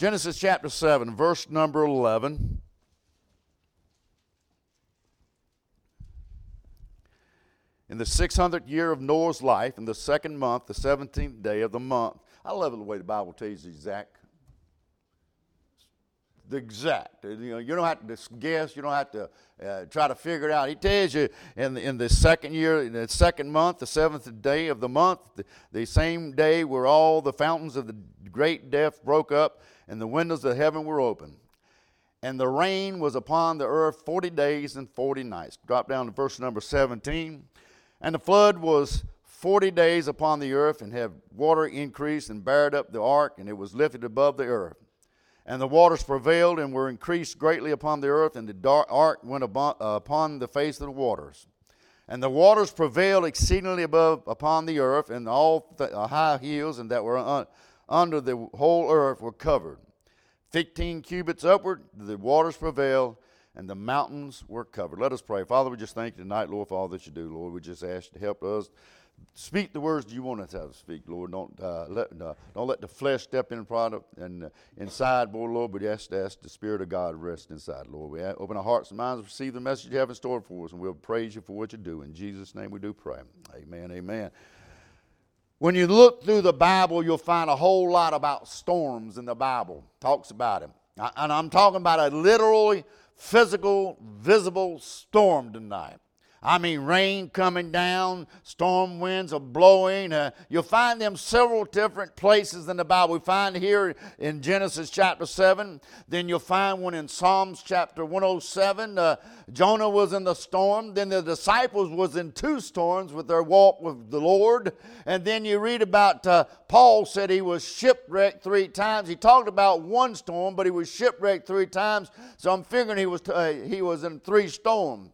Genesis chapter 7, verse number 11. In the 600th year of Noah's life, in the second month, the 17th day of the month. I love the way the Bible tells you exact. The exact. You, know, you don't have to guess. You don't have to uh, try to figure it out. He tells you in the, in the second year, in the second month, the seventh day of the month, the, the same day where all the fountains of the great depth broke up and the windows of heaven were open. And the rain was upon the earth 40 days and 40 nights. Drop down to verse number 17. And the flood was forty days upon the earth, and had water increased and buried up the ark, and it was lifted above the earth. And the waters prevailed and were increased greatly upon the earth, and the dark ark went upon the face of the waters. And the waters prevailed exceedingly above upon the earth, and all the uh, high hills and that were un- under the whole earth were covered. Fifteen cubits upward, the waters prevailed, and the mountains were covered. Let us pray. Father, we just thank you tonight, Lord, for all that you do, Lord. We just ask you to help us speak the words you want us to speak, Lord. Don't uh, let uh, don't let the flesh step in front of and uh, inside, boy, Lord. But ask, ask the Spirit of God rest inside, Lord. We open our hearts and minds receive the message you have in store for us, and we'll praise you for what you do. In Jesus' name, we do pray. Amen. Amen. When you look through the Bible, you'll find a whole lot about storms in the Bible. Talks about them, and I'm talking about a literally physical, visible storm tonight. I mean, rain coming down, storm winds are blowing. Uh, you'll find them several different places in the Bible. We find here in Genesis chapter 7. Then you'll find one in Psalms chapter 107. Uh, Jonah was in the storm. Then the disciples was in two storms with their walk with the Lord. And then you read about uh, Paul said he was shipwrecked three times. He talked about one storm, but he was shipwrecked three times. So I'm figuring he was, uh, he was in three storms.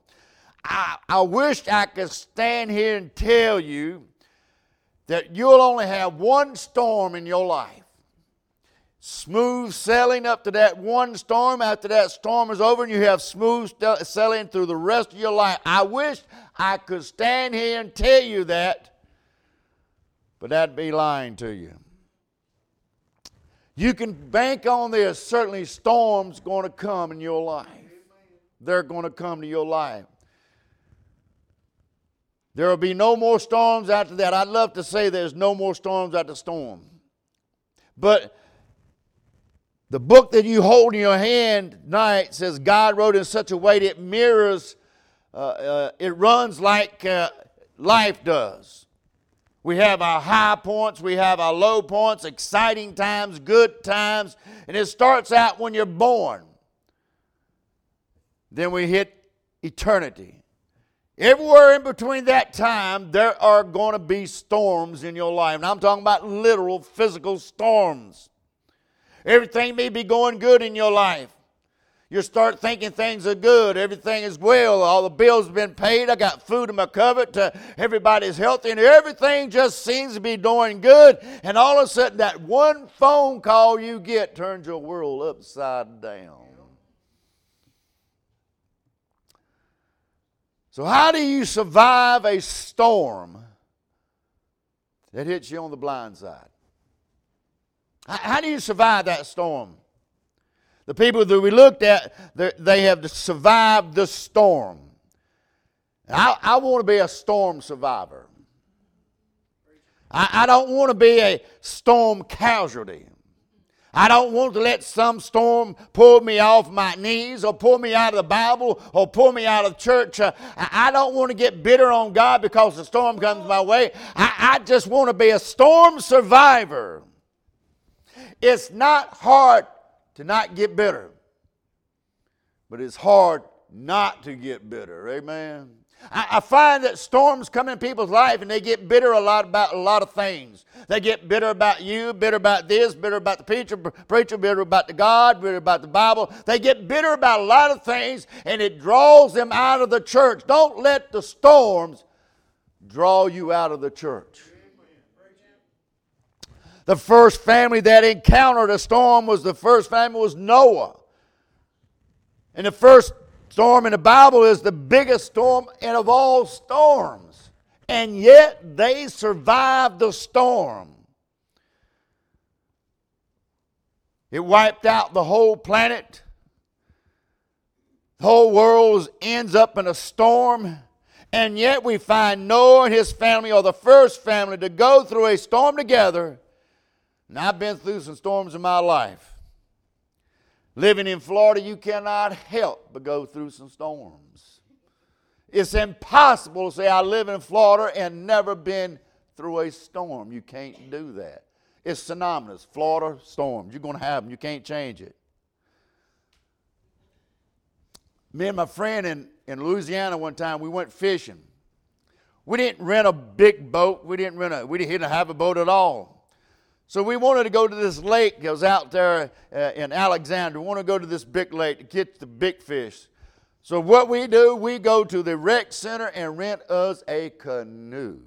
I, I wish I could stand here and tell you that you'll only have one storm in your life. Smooth sailing up to that one storm. After that storm is over, and you have smooth sailing through the rest of your life. I wish I could stand here and tell you that, but that'd be lying to you. You can bank on this. Certainly, storms going to come in your life. They're going to come to your life. There will be no more storms after that. I'd love to say there's no more storms after storm. But the book that you hold in your hand tonight says God wrote in such a way that it mirrors, uh, uh, it runs like uh, life does. We have our high points, we have our low points, exciting times, good times, and it starts out when you're born. Then we hit eternity. Everywhere in between that time, there are going to be storms in your life. And I'm talking about literal physical storms. Everything may be going good in your life. You start thinking things are good, everything is well, all the bills have been paid, I got food in my cupboard, everybody's healthy, and everything just seems to be doing good. And all of a sudden, that one phone call you get turns your world upside down. So, how do you survive a storm that hits you on the blind side? How do you survive that storm? The people that we looked at, they have survived the storm. I, I want to be a storm survivor. I, I don't want to be a storm casualty. I don't want to let some storm pull me off my knees or pull me out of the Bible or pull me out of church. Uh, I don't want to get bitter on God because the storm comes my way. I, I just want to be a storm survivor. It's not hard to not get bitter, but it's hard not to get bitter. Amen. I, find that storms come in people's life and they get bitter a lot about a lot of things. They get bitter about you, bitter about this, bitter about the preacher, preacher, bitter about the God, bitter about the Bible. They get bitter about a lot of things and it draws them out of the church. Don't let the storms draw you out of the church. The first family that encountered a storm was the first family was Noah. And the first storm in the Bible is the biggest storm and of all storms. And yet they survived the storm. It wiped out the whole planet. The whole world ends up in a storm. And yet we find Noah and his family are the first family to go through a storm together. And I've been through some storms in my life. Living in Florida, you cannot help but go through some storms. It's impossible to say I live in Florida and never been through a storm. You can't do that. It's synonymous. Florida storms. You're going to have them. You can't change it. Me and my friend in, in Louisiana one time, we went fishing. We didn't rent a big boat. We didn't rent a, we didn't have a boat at all. So we wanted to go to this lake that was out there uh, in Alexandria. We want to go to this big lake to catch the big fish. So what we do, we go to the rec center and rent us a canoe.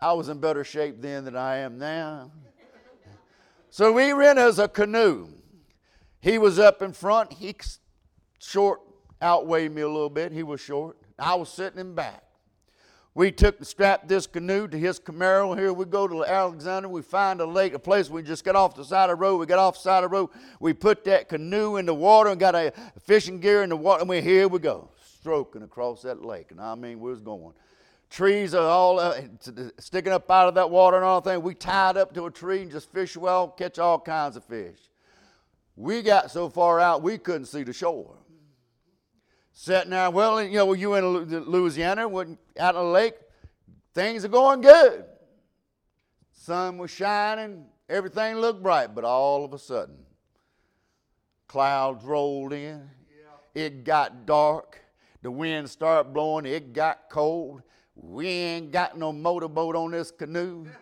I was in better shape then than I am now. So we rent us a canoe. He was up in front. He short outweighed me a little bit. He was short. I was sitting in back. We took and strapped this canoe to his Camaro. Here we go to Alexandria. We find a lake, a place we just got off the side of the road. We got off the side of the road. We put that canoe in the water and got a fishing gear in the water. And we here we go, stroking across that lake. And I mean, we was going. Trees are all uh, sticking up out of that water and all that. We tied up to a tree and just fish well, catch all kinds of fish. We got so far out we couldn't see the shore. Sitting there, well, you know, you in Louisiana, out on the lake, things are going good. Sun was shining, everything looked bright, but all of a sudden, clouds rolled in. It got dark. The wind started blowing. It got cold. We ain't got no motorboat on this canoe.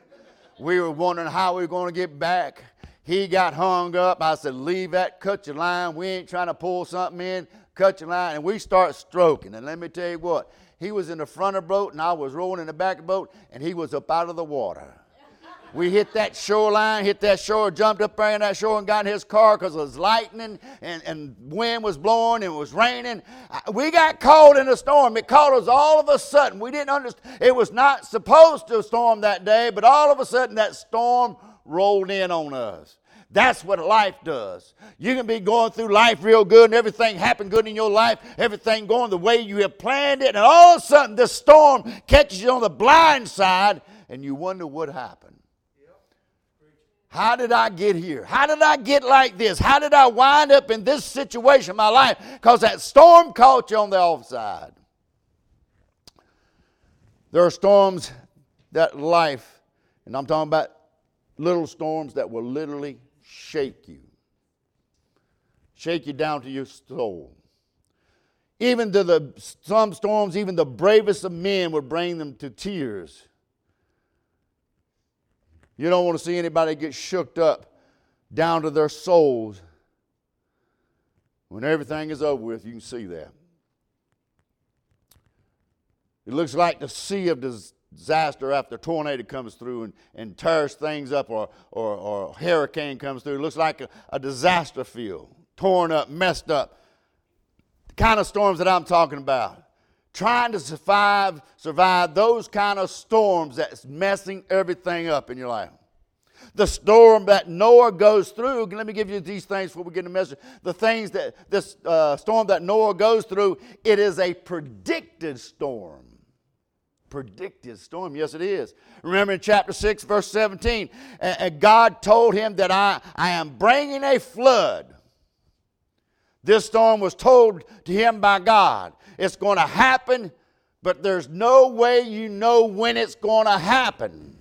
We were wondering how we were going to get back. He got hung up. I said, Leave that, cut your line. We ain't trying to pull something in. Cut your line. And we start stroking. And let me tell you what, he was in the front of the boat, and I was rolling in the back of the boat, and he was up out of the water. We hit that shoreline, hit that shore, jumped up there in that shore and got in his car because it was lightning and, and wind was blowing and it was raining. We got caught in a storm. It caught us all of a sudden. We didn't understand. It was not supposed to storm that day, but all of a sudden that storm rolled in on us. That's what life does. You can be going through life real good and everything happen good in your life, everything going the way you have planned it, and all of a sudden this storm catches you on the blind side and you wonder what happened. How did I get here? How did I get like this? How did I wind up in this situation in my life? Because that storm caught you on the offside. There are storms that life, and I'm talking about little storms that will literally shake you, shake you down to your soul. Even to the some storms, even the bravest of men would bring them to tears. You don't want to see anybody get shook up down to their souls. When everything is over with, you can see that. It looks like the sea of disaster after tornado comes through and, and tears things up or, or, or hurricane comes through. It looks like a, a disaster field, torn up, messed up. The kind of storms that I'm talking about trying to survive survive those kind of storms that's messing everything up in your life the storm that noah goes through let me give you these things before we get the message the things that this uh, storm that noah goes through it is a predicted storm predicted storm yes it is remember in chapter 6 verse 17 and god told him that i, I am bringing a flood this storm was told to him by god it's going to happen, but there's no way you know when it's going to happen.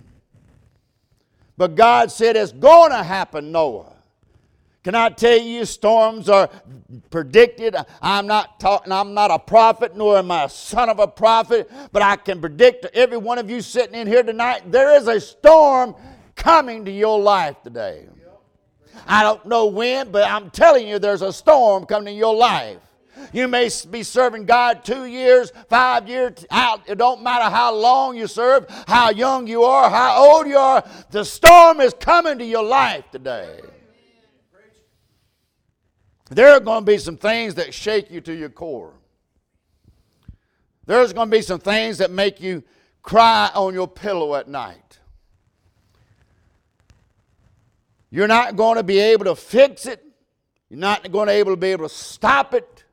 But God said it's going to happen, Noah. Can I tell you, storms are predicted? I'm not talking, I'm not a prophet, nor am I a son of a prophet, but I can predict to every one of you sitting in here tonight, there is a storm coming to your life today. I don't know when, but I'm telling you, there's a storm coming to your life. You may be serving God two years, five years out. It don't matter how long you serve, how young you are, how old you are. The storm is coming to your life today. There are going to be some things that shake you to your core. There's going to be some things that make you cry on your pillow at night. You're not going to be able to fix it. You're not going to be able to be able to stop it.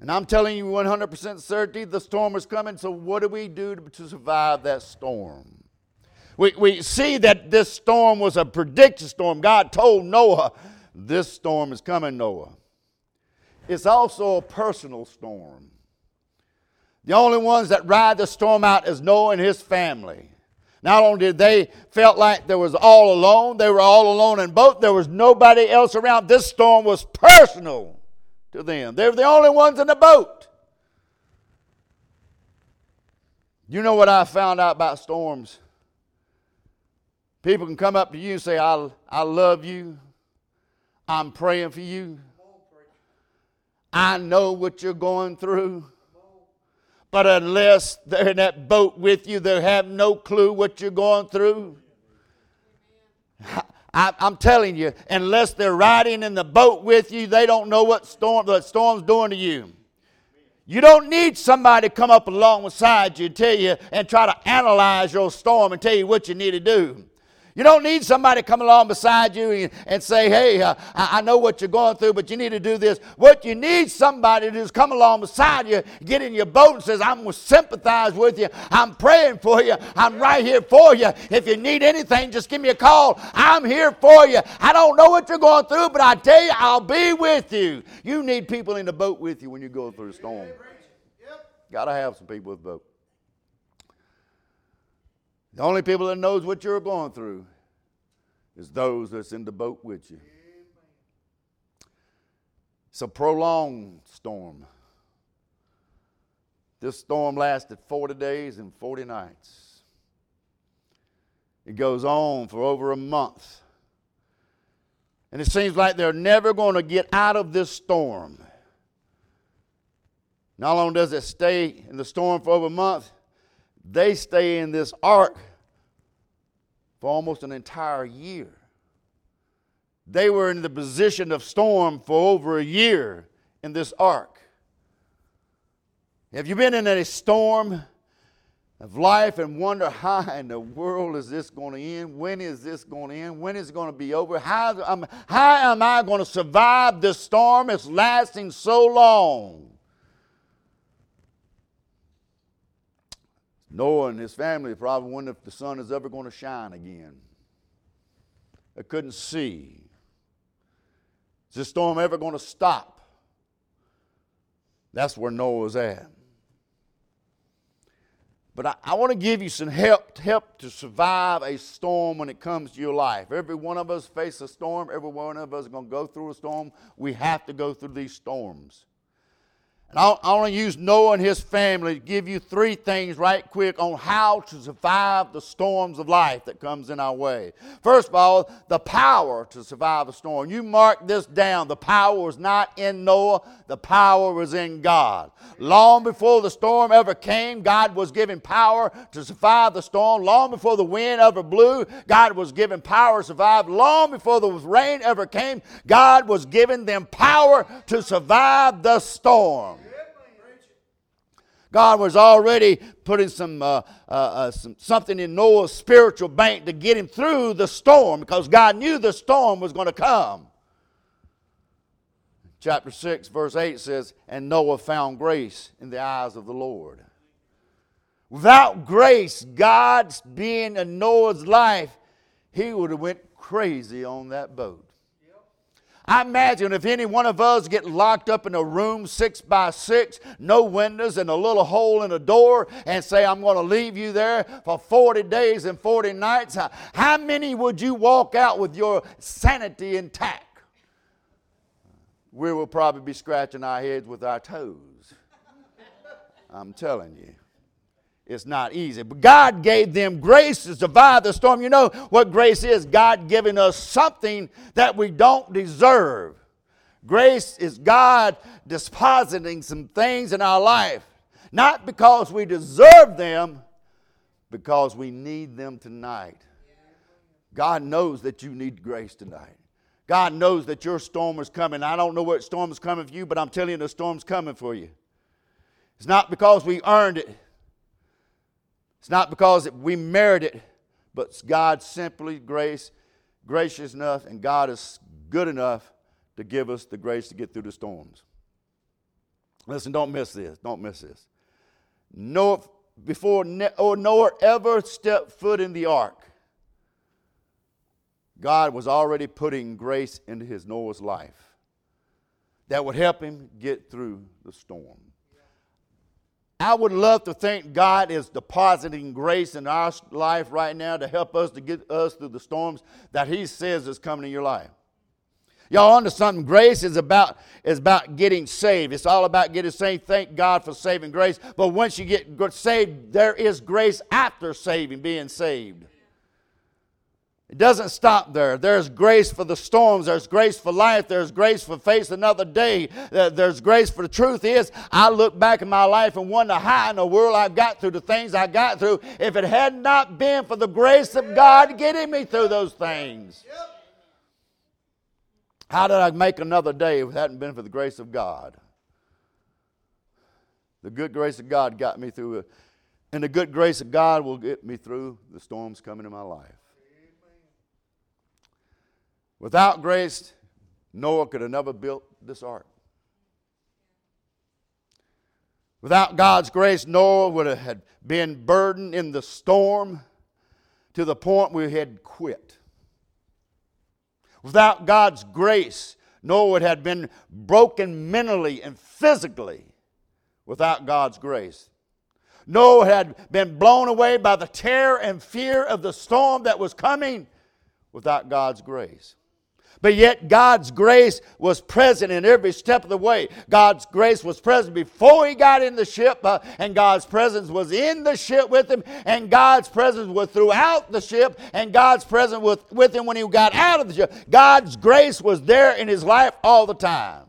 And I'm telling you 100% certainty the storm is coming. So, what do we do to, survive that storm? We, we see that this storm was a predicted storm. God told Noah, This storm is coming, Noah. It's also a personal storm. The only ones that ride the storm out is Noah and his family. Not only did they felt like they was all alone, they were all alone in boat. There was nobody else around. This storm was personal to them. They were the only ones in the boat. You know what I found out about storms? People can come up to you and say, I, I love you. I'm praying for you. I know what you're going through. But unless they're in that boat with you, they have no clue what you're going through. I, am telling you, unless they're riding in the boat with you, they don't know what storm the storm's doing to you. You don't need somebody to come up alongside you and tell you and try to analyze your storm and tell you what you need to do. You don't need somebody to come along beside you and, and say, hey, uh, I, I, know what you're going through, but you need to do this. What you need somebody to do is come along beside you, get in your boat and says, I'm going to sympathize with you. I'm praying for you. I'm right here for you. If you need anything, just give me a call. I'm here for you. I don't know what you're going through, but I tell you, I'll be with you. You need people in the boat with you when you're going through a storm. Got to have some people with the boat. The only people that knows what you're going through is those that's in the boat with you. It's a prolonged storm. This storm lasted 40 days and 40 nights. It goes on for over a month. And it seems like they're never going to get out of this storm. Not only does it stay in the storm for over a month, they stay in this ark for almost an entire year. They were in the position of storm for over a year in this ark. Have you been in a storm of life and wonder how in the world is this going to end? When is this going to end? When is it going to be over? How, how am I going to survive this storm? It's lasting so long. Noah and his family probably wonder if the sun is ever going to shine again. They couldn't see. Is this storm ever going to stop? That's where Noah's at. But I, I want to give you some help, help to survive a storm when it comes to your life. Every one of us face a storm. Every one of us is going to go through a storm. We have to go through these storms. And I, I want to use Noah and his family to give you three things right quick on how to survive the storms of life that comes in our way. First of all, the power to survive a storm. You mark this down. The power was not in Noah, the power was in God. Long before the storm ever came, God was giving power to survive the storm. Long before the wind ever blew, God was giving power to survive. Long before the rain ever came, God was giving them power to survive the storm. God was already putting some, uh, uh, uh, some something in Noah's spiritual bank to get him through the storm because God knew the storm was going to come. Chapter 6, verse 8 says, And Noah found grace in the eyes of the Lord. Without grace, God's being in Noah's life, he would have went crazy on that boat. I imagine if any one of us get locked up in a room six by six, no windows and a little hole in a door, and say, I'm going to leave you there for 40 days and 40 nights, how many would you walk out with your sanity intact? We will probably be scratching our heads with our toes. I'm telling you. It's not easy. But God gave them grace to survive the storm. You know what grace is? God giving us something that we don't deserve. Grace is God depositing some things in our life, not because we deserve them, because we need them tonight. God knows that you need grace tonight. God knows that your storm is coming. I don't know what storm is coming for you, but I'm telling you the storm's coming for you. It's not because we earned it. It's not because we merit it, but God simply grace gracious enough and God is good enough to give us the grace to get through the storms. Listen, don't miss this. Don't miss this. Noah, before oh, Noah ever stepped foot in the ark, God was already putting grace into his Noah's life that would help him get through the storm. I would love to think God is depositing grace in our life right now to help us to get us through the storms that He says is coming in your life. Y'all onto something. Grace is about is about getting saved. It's all about getting saved. Thank God for saving grace. But once you get saved, there is grace after saving, being saved. It doesn't stop there. There's grace for the storms. There's grace for life. There's grace for face another day. There's grace for the truth is, I look back in my life and wonder how in the world I got through the things I got through if it had not been for the grace of God getting me through those things. How did I make another day if it hadn't been for the grace of God? The good grace of God got me through. And the good grace of God will get me through the storms coming in my life. Without grace, Noah could have never built this ark. Without God's grace, Noah would have been burdened in the storm to the point where he had quit. Without God's grace, Noah would have been broken mentally and physically without God's grace. Noah had been blown away by the terror and fear of the storm that was coming without God's grace. But yet, God's grace was present in every step of the way. God's grace was present before he got in the ship, uh, and God's presence was in the ship with him, and God's presence was throughout the ship, and God's presence was with him when he got out of the ship. God's grace was there in his life all the time.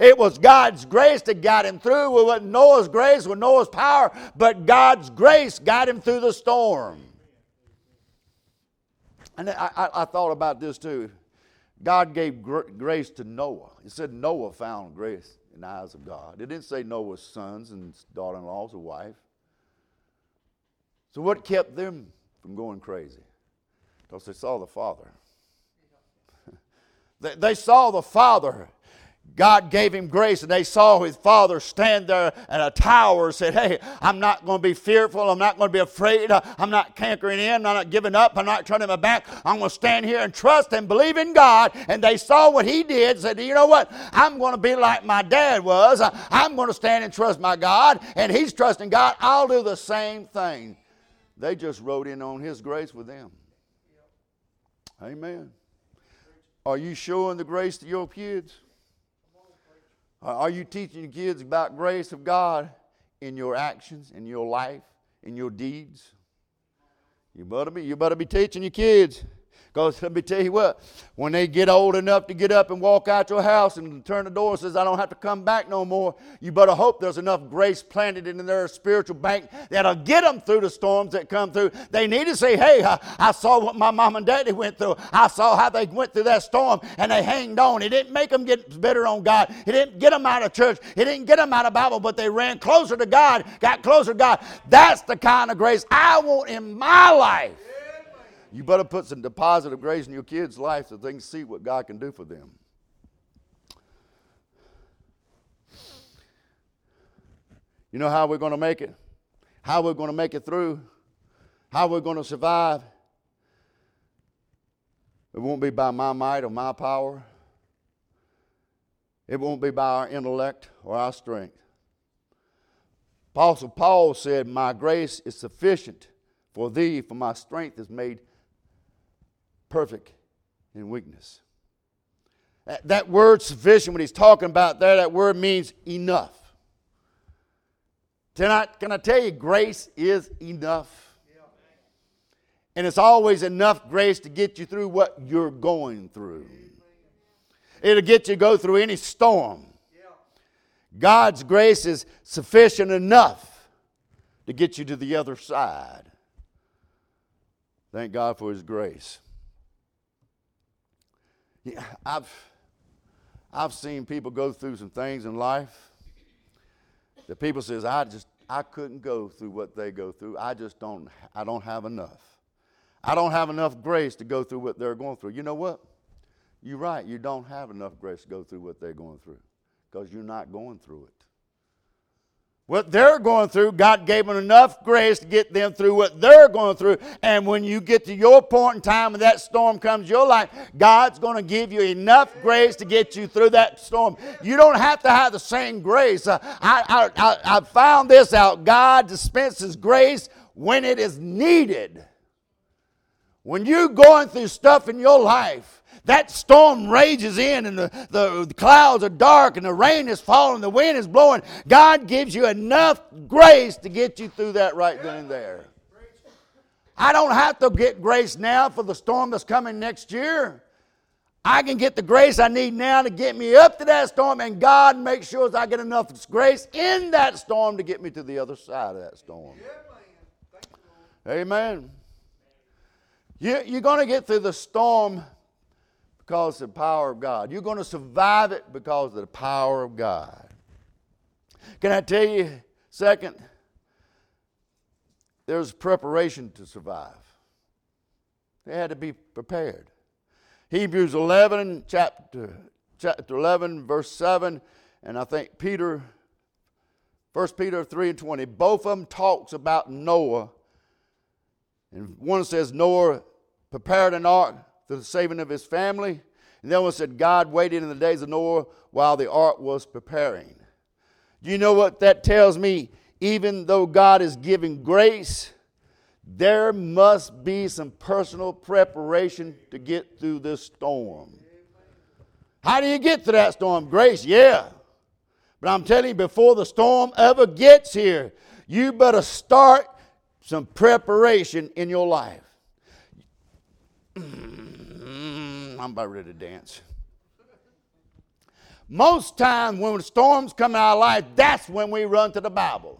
It was God's grace that got him through. It wasn't Noah's grace, with Noah's power, but God's grace got him through the storm. And I, I, I thought about this too. God gave gr- grace to Noah. It said Noah found grace in the eyes of God. It didn't say Noah's sons and daughter in laws or wife. So, what kept them from going crazy? Because they saw the Father. they, they saw the Father God gave him grace, and they saw his father stand there at a tower and said, Hey, I'm not going to be fearful. I'm not going to be afraid. I'm not cankering in. I'm not giving up. I'm not turning my back. I'm going to stand here and trust and believe in God. And they saw what he did, said, You know what? I'm going to be like my dad was. I'm going to stand and trust my God, and he's trusting God. I'll do the same thing. They just wrote in on his grace with them. Amen. Are you showing the grace to your kids? Uh, are you teaching your kids about grace of God in your actions, in your life, in your deeds? You better be, you better be teaching your kids. Because let me tell you what, when they get old enough to get up and walk out your house and turn the door and says, I don't have to come back no more, you better hope there's enough grace planted in their spiritual bank that'll get them through the storms that come through. They need to say, hey, I, I saw what my mom and daddy went through. I saw how they went through that storm and they hanged on. It didn't make them get better on God. It didn't get them out of church. It didn't get them out of Bible, but they ran closer to God, got closer to God. That's the kind of grace I want in my life. You better put some deposit of grace in your kids' life so they can see what God can do for them. You know how we're going to make it? How we're going to make it through? How we're going to survive? It won't be by my might or my power. It won't be by our intellect or our strength. Apostle Paul said, My grace is sufficient for thee, for my strength is made perfect in weakness. That, word sufficient, when he's talking about there, that word means enough. I, can I tell you, grace is enough? And it's always enough grace to get you through what you're going through. It'll get you to go through any storm. God's grace is sufficient enough to get you to the other side. Thank God for His grace. Yeah, I've, I've seen people go through some things in life that people says, I just, I couldn't go through what they go through. I just don't, I don't have enough. I don't have enough grace to go through what they're going through. You know what? You're right. You don't have enough grace to go through what they're going through because you're not going through it. What they're going through, God gave them enough grace to get them through what they're going through. And when you get to your point in time when that storm comes your life, God's going to give you enough grace to get you through that storm. You don't have to have the same grace. Uh, I, I, I, I found this out. God dispenses grace when it is needed. When you're going through stuff in your life, that storm rages in and the, the, the, clouds are dark and the rain is falling, the wind is blowing. God gives you enough grace to get you through that right then and there. I don't have to get grace now for the storm that's coming next year. I can get the grace I need now to get me up to that storm, and God makes sure I get enough grace in that storm to get me to the other side of that storm. Amen. You, you're going to get through the storm because of the power of God. You're going to survive it because of the power of God. Can I tell you, second, there's preparation to survive. They had to be prepared. Hebrews 11, chapter, chapter 11, verse 7, and I think Peter, 1 Peter 3 and 20, both of them talks about Noah. And one says Noah prepared an ark the saving of his family. And then one said, God waited in the days of Noah while the ark was preparing. Do you know what that tells me? Even though God is giving grace, there must be some personal preparation to get through this storm. How do you get through that storm? Grace, yeah. But I'm telling you, before the storm ever gets here, you better start some preparation in your life. I'm about ready to dance. Most times when storms come in our life, that's when we run to the Bible.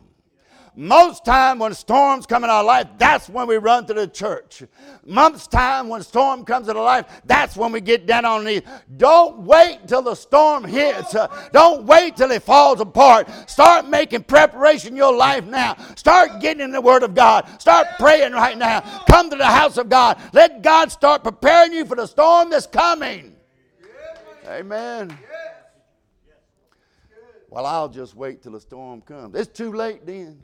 Most time when storms come in our life, that's when we run to the church. Most time when storm comes in our life, that's when we get down on knees. Don't wait till the storm hits. Uh, don't wait till it falls apart. Start making preparation in your life now. Start getting in the Word of God. Start praying right now. Come to the house of God. Let God start preparing you for the storm that's coming. Amen. Well, I'll just wait till the storm comes. It's too late then.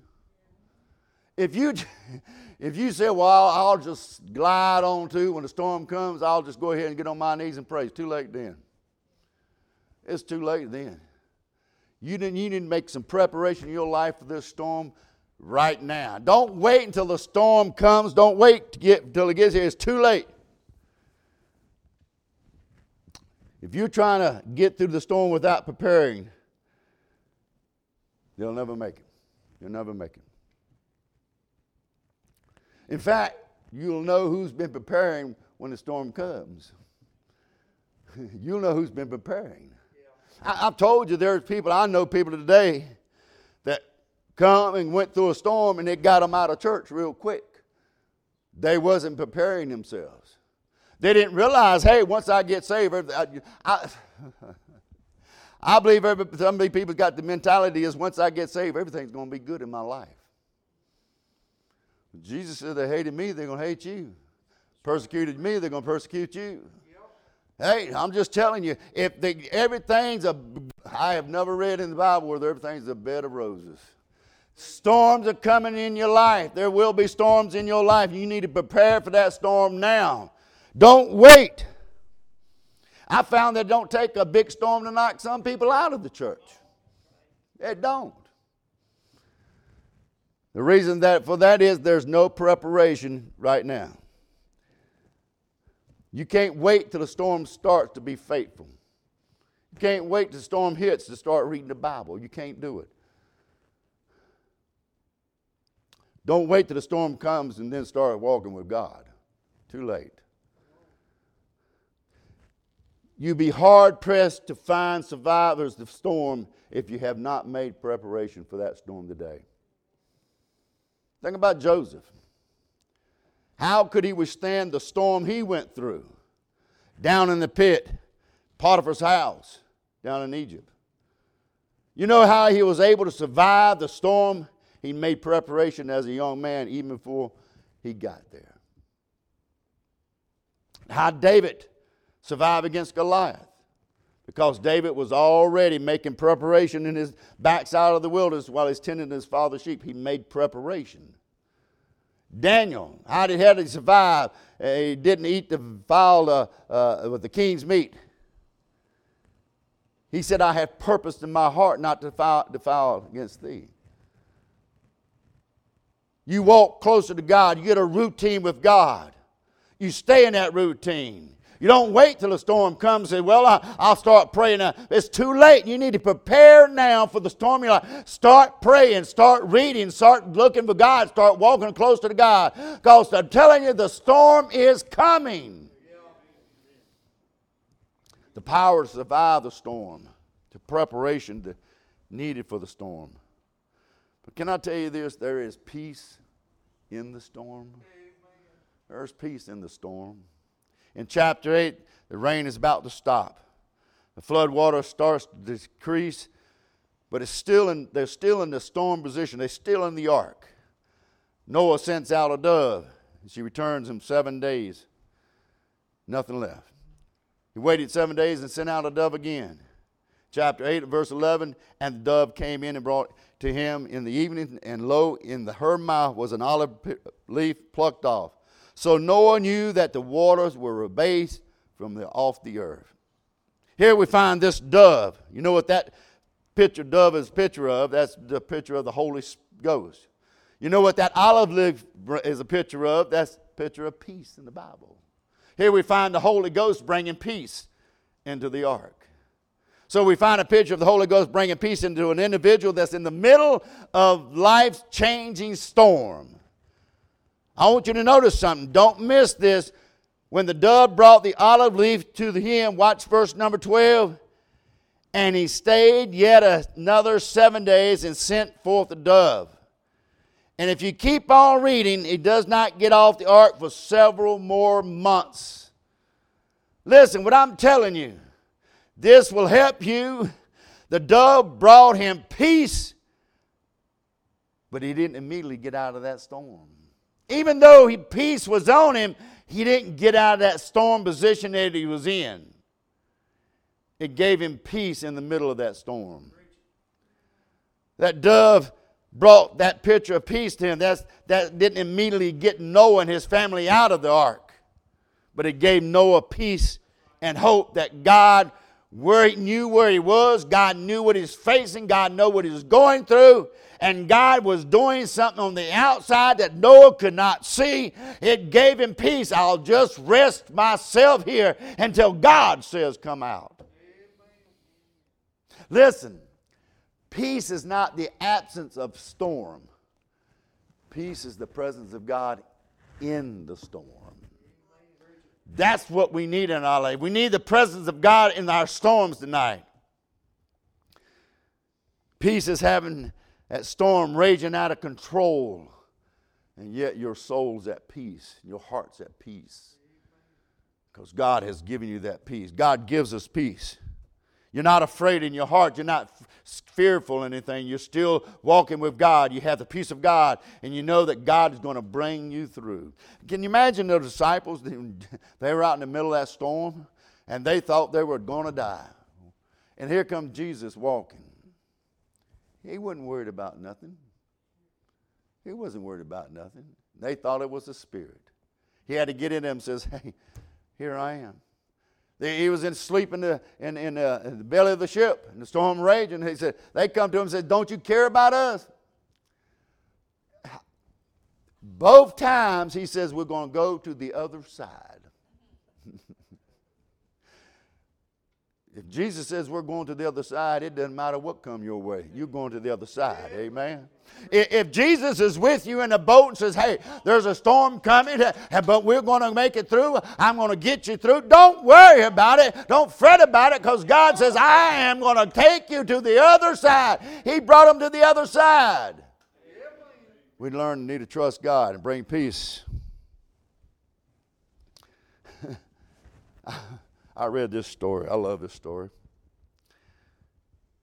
If you, if you say, well, I'll just glide on to when the storm comes, I'll just go ahead and get on my knees and pray. It's too late then. It's too late then. You, didn't, you need to make some preparation in your life for this storm right now. Don't wait until the storm comes. Don't wait to get until it gets here. It's too late. If you're trying to get through the storm without preparing, you'll never make it. You'll never make it. In fact, you'll know who's been preparing when the storm comes. you'll know who's been preparing. I, have told you there's people, I know people today that come and went through a storm and it got them out of church real quick. They wasn't preparing themselves. They didn't realize, hey, once I get saved, I, I, I believe every, some people got the mentality is once I get saved, everything's going to be good in my life. Jesus said, They hated me, they're going to hate you. Persecuted me, they're going to persecute you. Hey, I'm just telling you, if they, everything's a, I have never read in the Bible where everything's a bed of roses. Storms are coming in your life. There will be storms in your life. You need to prepare for that storm now. Don't wait. I found that don't take a big storm to knock some people out of the church. It don't. The reason that for that is there's no preparation right now. You can't wait till the storm starts to be faithful. You can't wait till the storm hits to start reading the Bible. You can't do it. Don't wait till the storm comes and then start walking with God. Too late. You'd be hard pressed to find survivors of storm if you have not made preparation for that storm today. Think about Joseph. How could he withstand the storm he went through? Down in the pit, Potiphar's house, down in Egypt. You know how he was able to survive the storm? He made preparation as a young man even before he got there. How David survived against Goliath. Because David was already making preparation in his backside of the wilderness while he's tending his father's sheep. He made preparation. Daniel, how did, he survive? Uh, he didn't eat the fowl uh, uh, with the king's meat. He said, I have purposed in my heart not to defile, defile against thee. You walk closer to God, you get a routine with God. You stay in that routine. You don't wait till the storm comes and say, Well, I, will start praying now. It's too late. You need to prepare now for the storm. You're like, start praying, start reading, start looking for God, start walking close to God. Because I'm telling you, the storm is coming. The power to survive the storm, the preparation needed for the storm. But can I tell you this? There is peace in the storm. There's peace in the storm. In chapter 8, the rain is about to stop. The flood water starts to decrease, but it's still in, they're still in the storm position. They're still in the ark. Noah sends out a dove. and She returns in seven days. Nothing left. He waited seven days and sent out a dove again. Chapter 8, verse 11 And the dove came in and brought to him in the evening, and lo, in the, her mouth was an olive leaf plucked off. So Noah knew that the waters were abased from the, off the earth. Here we find this dove. You know what that picture dove is a picture of? That's the picture of the Holy Ghost. You know what that olive leaf is a picture of? That's a picture of peace in the Bible. Here we find the Holy Ghost bringing peace into the ark. So we find a picture of the Holy Ghost bringing peace into an individual that's in the middle of life's changing storm. I want you to notice something. Don't miss this. When the dove brought the olive leaf to him, watch verse number 12. And he stayed yet another seven days and sent forth the dove. And if you keep on reading, he does not get off the ark for several more months. Listen, what I'm telling you, this will help you. The dove brought him peace, but he didn't immediately get out of that storm even though he, peace was on him, he didn't get out of that storm position that he was in. It gave him peace in the middle of that storm. That dove brought that picture of peace to him. That's, that didn't immediately get Noah and his family out of the ark, but it gave Noah peace and hope that God where he knew where he was, God knew what he was facing, God knew what he was going through, and God was doing something on the outside that Noah could not see. It gave him peace. I'll just rest myself here until God says, Come out. Listen, peace is not the absence of storm, peace is the presence of God in the storm. That's what we need in our life. We need the presence of God in our storms tonight. Peace is having that storm raging out of control, and yet your soul's at peace, your heart's at peace. Because God has given you that peace. God gives us peace. You're not afraid in your heart. You're not fearful anything. You're still walking with God. You have the peace of God, and you know that God is going to bring you through. Can you imagine the disciples? They were out in the middle of that storm, and they thought they were going to die. And here comes Jesus walking. He wasn't worried about nothing. He wasn't worried about nothing. They thought it was a spirit. He had to get in them and says, Hey, here I am. He was in sleep in the, in, in, the, in the belly of the ship, and the storm raging. He said, they come to him and said, Don't you care about us? Both times he says, We're going to go to the other side. If Jesus says we're going to the other side, it doesn't matter what come your way. You're going to the other side. Amen. If Jesus is with you in a boat and says, hey, there's a storm coming, eh, eh, but we're going to make it through, I'm going to get you through, don't worry about it. Don't fret about it because God says, I am going to take you to the other side. He brought them to the other side. We learn to need to trust God and bring peace. I read this story. I love this story.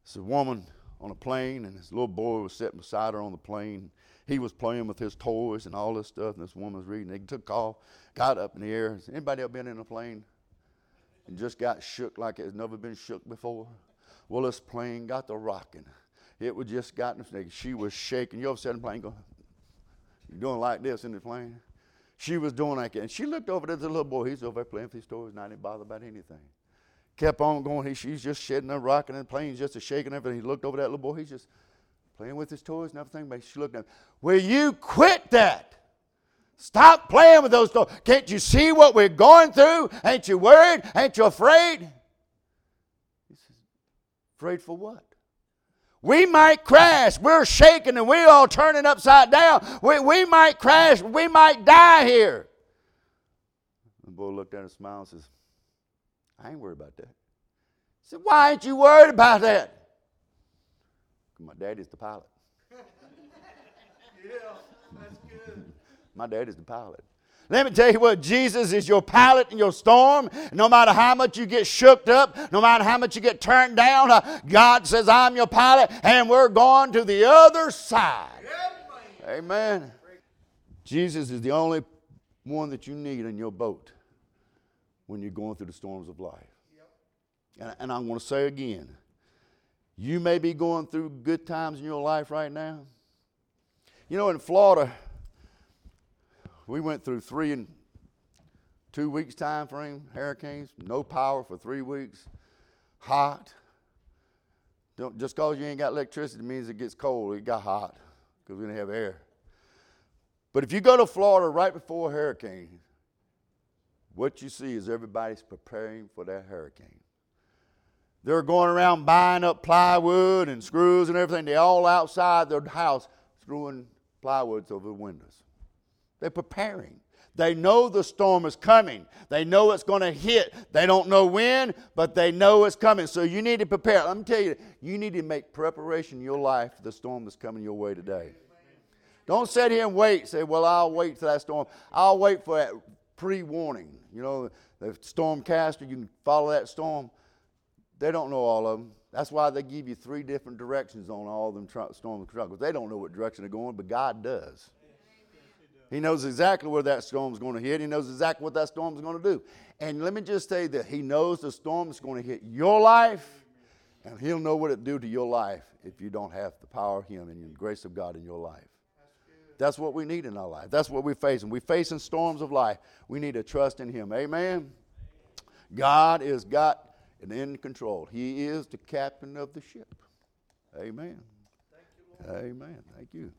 It's a woman on a plane, and this little boy was sitting beside her on the plane. He was playing with his toys and all this stuff, and this woman was reading. They took off, got up in the air. Has anybody ever been in a plane and just got shook like it's never been shook before? Well, this plane got the rocking. It was just gotten, she was shaking. You ever sat in a plane going, you're doing like this in the plane? She was doing like that. And she looked over at the little boy. He's over there playing with his toys, not even bothered about anything. Kept on going. He, she's just shedding and rocking and playing, just a shaking everything. He looked over at that little boy. He's just playing with his toys and everything. But she looked at him. Will you quit that? Stop playing with those toys. Can't you see what we're going through? Ain't you worried? Ain't you afraid? He says, afraid for what? We might crash. We're shaking and we're all turning upside down. We, we might crash. We might die here. The boy looked at him and smiled and says, I ain't worried about that. He said, Why ain't you worried about that? My daddy's the pilot. yeah, that's good. My daddy's the pilot. Let me tell you what, Jesus is your pilot in your storm. No matter how much you get shook up, no matter how much you get turned down, uh, God says, I'm your pilot, and we're going to the other side. Amen. Amen. Jesus is the only one that you need in your boat when you're going through the storms of life. Yep. And, and I'm going to say again, you may be going through good times in your life right now. You know, in Florida, we went through three and two weeks time frame hurricanes, no power for three weeks, hot. Don't, just because you ain't got electricity means it gets cold. It got hot because we didn't have air. But if you go to Florida right before a hurricane, what you see is everybody's preparing for that hurricane. They're going around buying up plywood and screws and everything. They're all outside their house screwing plywoods over the windows. They're preparing. They know the storm is coming. They know it's going to hit. They don't know when, but they know it's coming. So you need to prepare. Let me tell you, you need to make preparation in your life for the storm that's coming your way today. Don't sit here and wait. Say, well, I'll wait for that storm. I'll wait for that pre warning. You know, the stormcaster, you can follow that storm. They don't know all of them. That's why they give you three different directions on all them tr- storm struggles. They don't know what direction they're going, but God does. He knows exactly where that storm is going to hit. He knows exactly what that storm is going to do. And let me just say that He knows the storm is going to hit your life, and He'll know what it do to your life if you don't have the power of Him and the grace of God in your life. That's what we need in our life. That's what we're facing. We're facing storms of life. We need to trust in Him. Amen. God is got and in control. He is the captain of the ship. Amen. Thank you, Amen. Thank you.